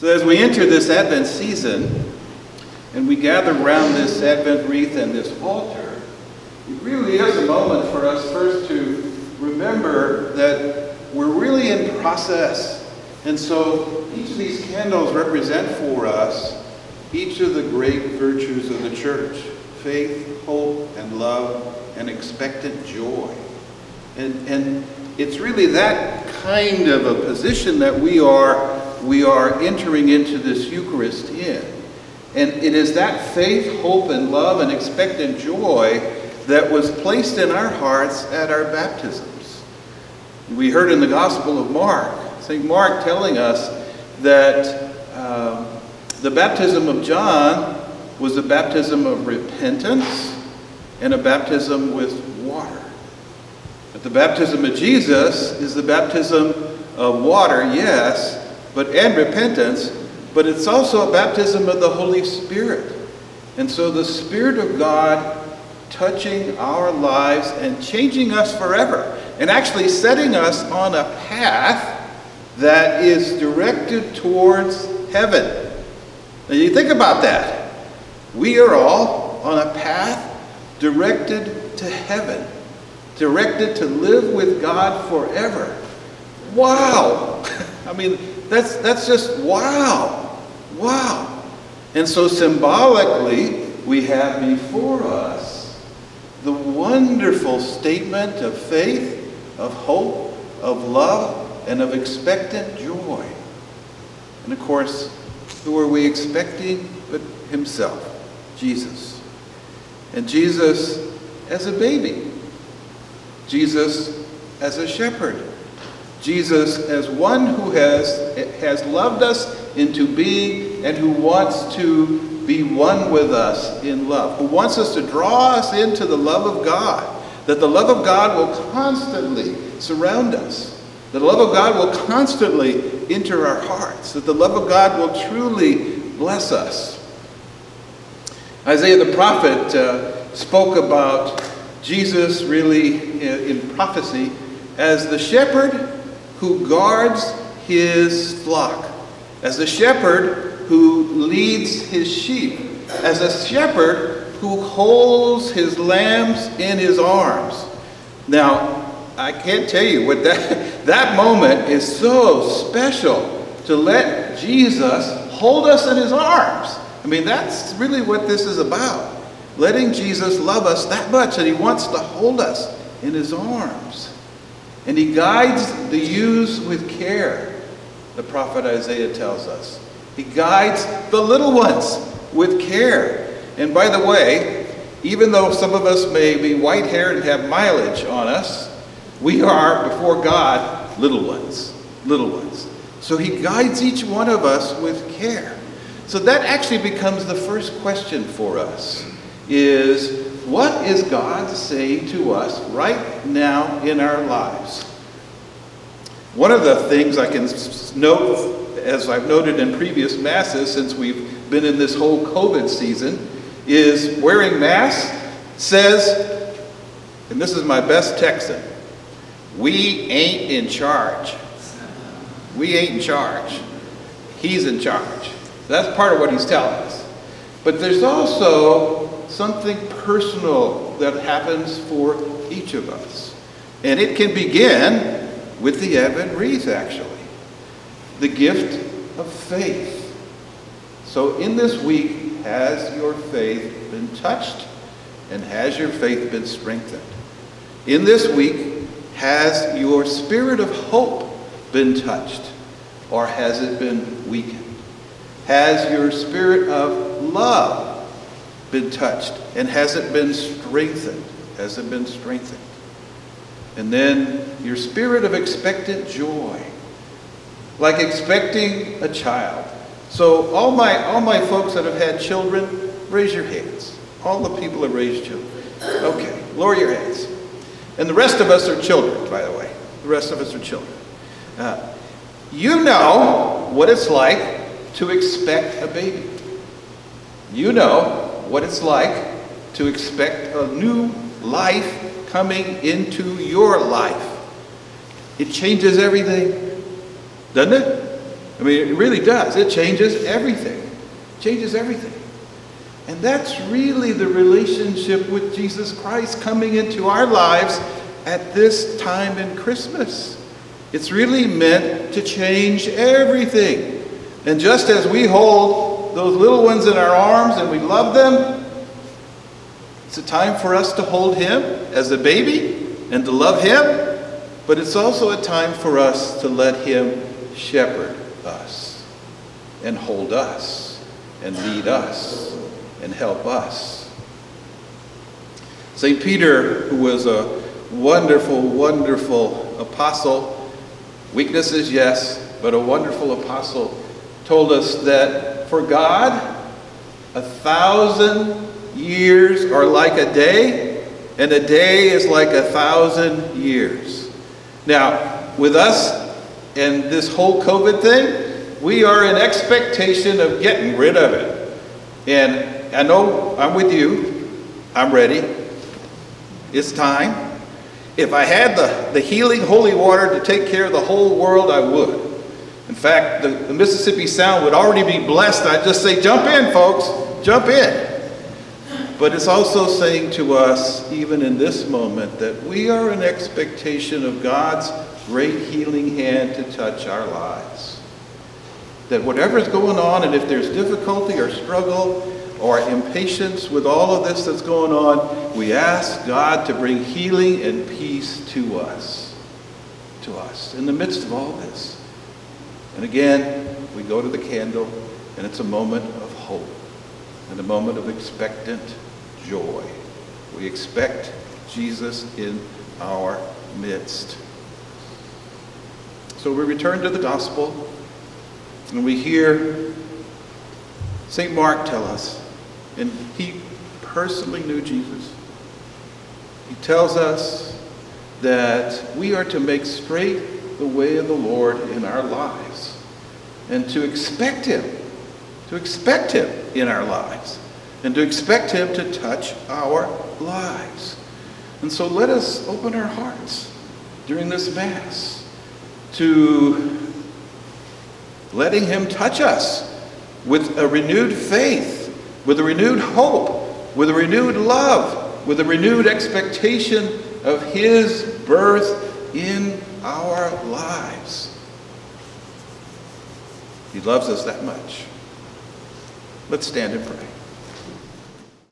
So as we enter this Advent season, and we gather around this Advent wreath and this altar, it really is a moment for us first to remember that we're really in process. And so each of these candles represent for us each of the great virtues of the church faith, hope, and love, and expectant joy. And, and it's really that kind of a position that we are, we are entering into this Eucharist in. And it is that faith, hope, and love and expectant joy that was placed in our hearts at our baptisms. We heard in the Gospel of Mark, St. Mark telling us that um, the baptism of John was a baptism of repentance and a baptism with water. But the baptism of Jesus is the baptism of water, yes, but and repentance, but it's also a baptism of the Holy Spirit. And so the Spirit of God touching our lives and changing us forever, and actually setting us on a path that is directed towards heaven. Now you think about that. We are all on a path directed to heaven, directed to live with God forever. Wow! I mean, that's, that's just wow! Wow! And so symbolically, we have before us the wonderful statement of faith, of hope, of love, and of expectant joy. And of course, who are we expecting but Himself, Jesus? And Jesus as a baby, Jesus as a shepherd, Jesus as one who has, has loved us into being and who wants to be one with us in love, who wants us to draw us into the love of God, that the love of God will constantly surround us, that the love of God will constantly enter our hearts, that the love of God will truly bless us. Isaiah the prophet uh, spoke about Jesus really in, in prophecy as the shepherd who guards his flock, as a shepherd who leads his sheep, as a shepherd who holds his lambs in his arms. Now, I can't tell you what that, that moment is so special to let Jesus hold us in his arms. I mean, that's really what this is about. Letting Jesus love us that much that he wants to hold us in his arms. And he guides the ewes with care, the prophet Isaiah tells us. He guides the little ones with care. And by the way, even though some of us may be white haired and have mileage on us, we are, before God, little ones. Little ones. So he guides each one of us with care. So that actually becomes the first question for us is what is God saying to us right now in our lives? One of the things I can note, as I've noted in previous masses since we've been in this whole COVID season, is wearing masks says, and this is my best Texan, we ain't in charge. We ain't in charge. He's in charge. That's part of what he's telling us. But there's also something personal that happens for each of us. And it can begin with the Advent wreath, actually. The gift of faith. So in this week, has your faith been touched? And has your faith been strengthened? In this week, has your spirit of hope been touched? Or has it been weakened? Has your spirit of love been touched? And has it been strengthened? Has it been strengthened? And then your spirit of expectant joy, like expecting a child. So all my all my folks that have had children, raise your hands. All the people that raised children. Okay, lower your hands. And the rest of us are children, by the way. The rest of us are children. Uh, you know what it's like to expect a baby. You know what it's like to expect a new life coming into your life. It changes everything, doesn't it? I mean, it really does. It changes everything. Changes everything. And that's really the relationship with Jesus Christ coming into our lives at this time in Christmas. It's really meant to change everything. And just as we hold those little ones in our arms and we love them, it's a time for us to hold him as a baby and to love him. But it's also a time for us to let him shepherd us and hold us and lead us and help us. St. Peter, who was a wonderful, wonderful apostle, weaknesses, yes, but a wonderful apostle, told us that for God, a thousand years are like a day, and a day is like a thousand years. Now, with us and this whole COVID thing, we are in expectation of getting rid of it. And I know I'm with you. I'm ready. It's time. If I had the, the healing holy water to take care of the whole world, I would. In fact, the, the Mississippi Sound would already be blessed. I'd just say, jump in, folks, jump in. But it's also saying to us, even in this moment, that we are in expectation of God's great healing hand to touch our lives. That whatever's going on, and if there's difficulty or struggle, or impatience with all of this that's going on, we ask God to bring healing and peace to us. To us in the midst of all this. And again, we go to the candle, and it's a moment of hope and a moment of expectant joy. We expect Jesus in our midst. So we return to the gospel, and we hear St. Mark tell us and he personally knew Jesus. He tells us that we are to make straight the way of the Lord in our lives and to expect him, to expect him in our lives and to expect him to touch our lives. And so let us open our hearts during this Mass to letting him touch us with a renewed faith with a renewed hope, with a renewed love, with a renewed expectation of His birth in our lives. He loves us that much. Let's stand and pray.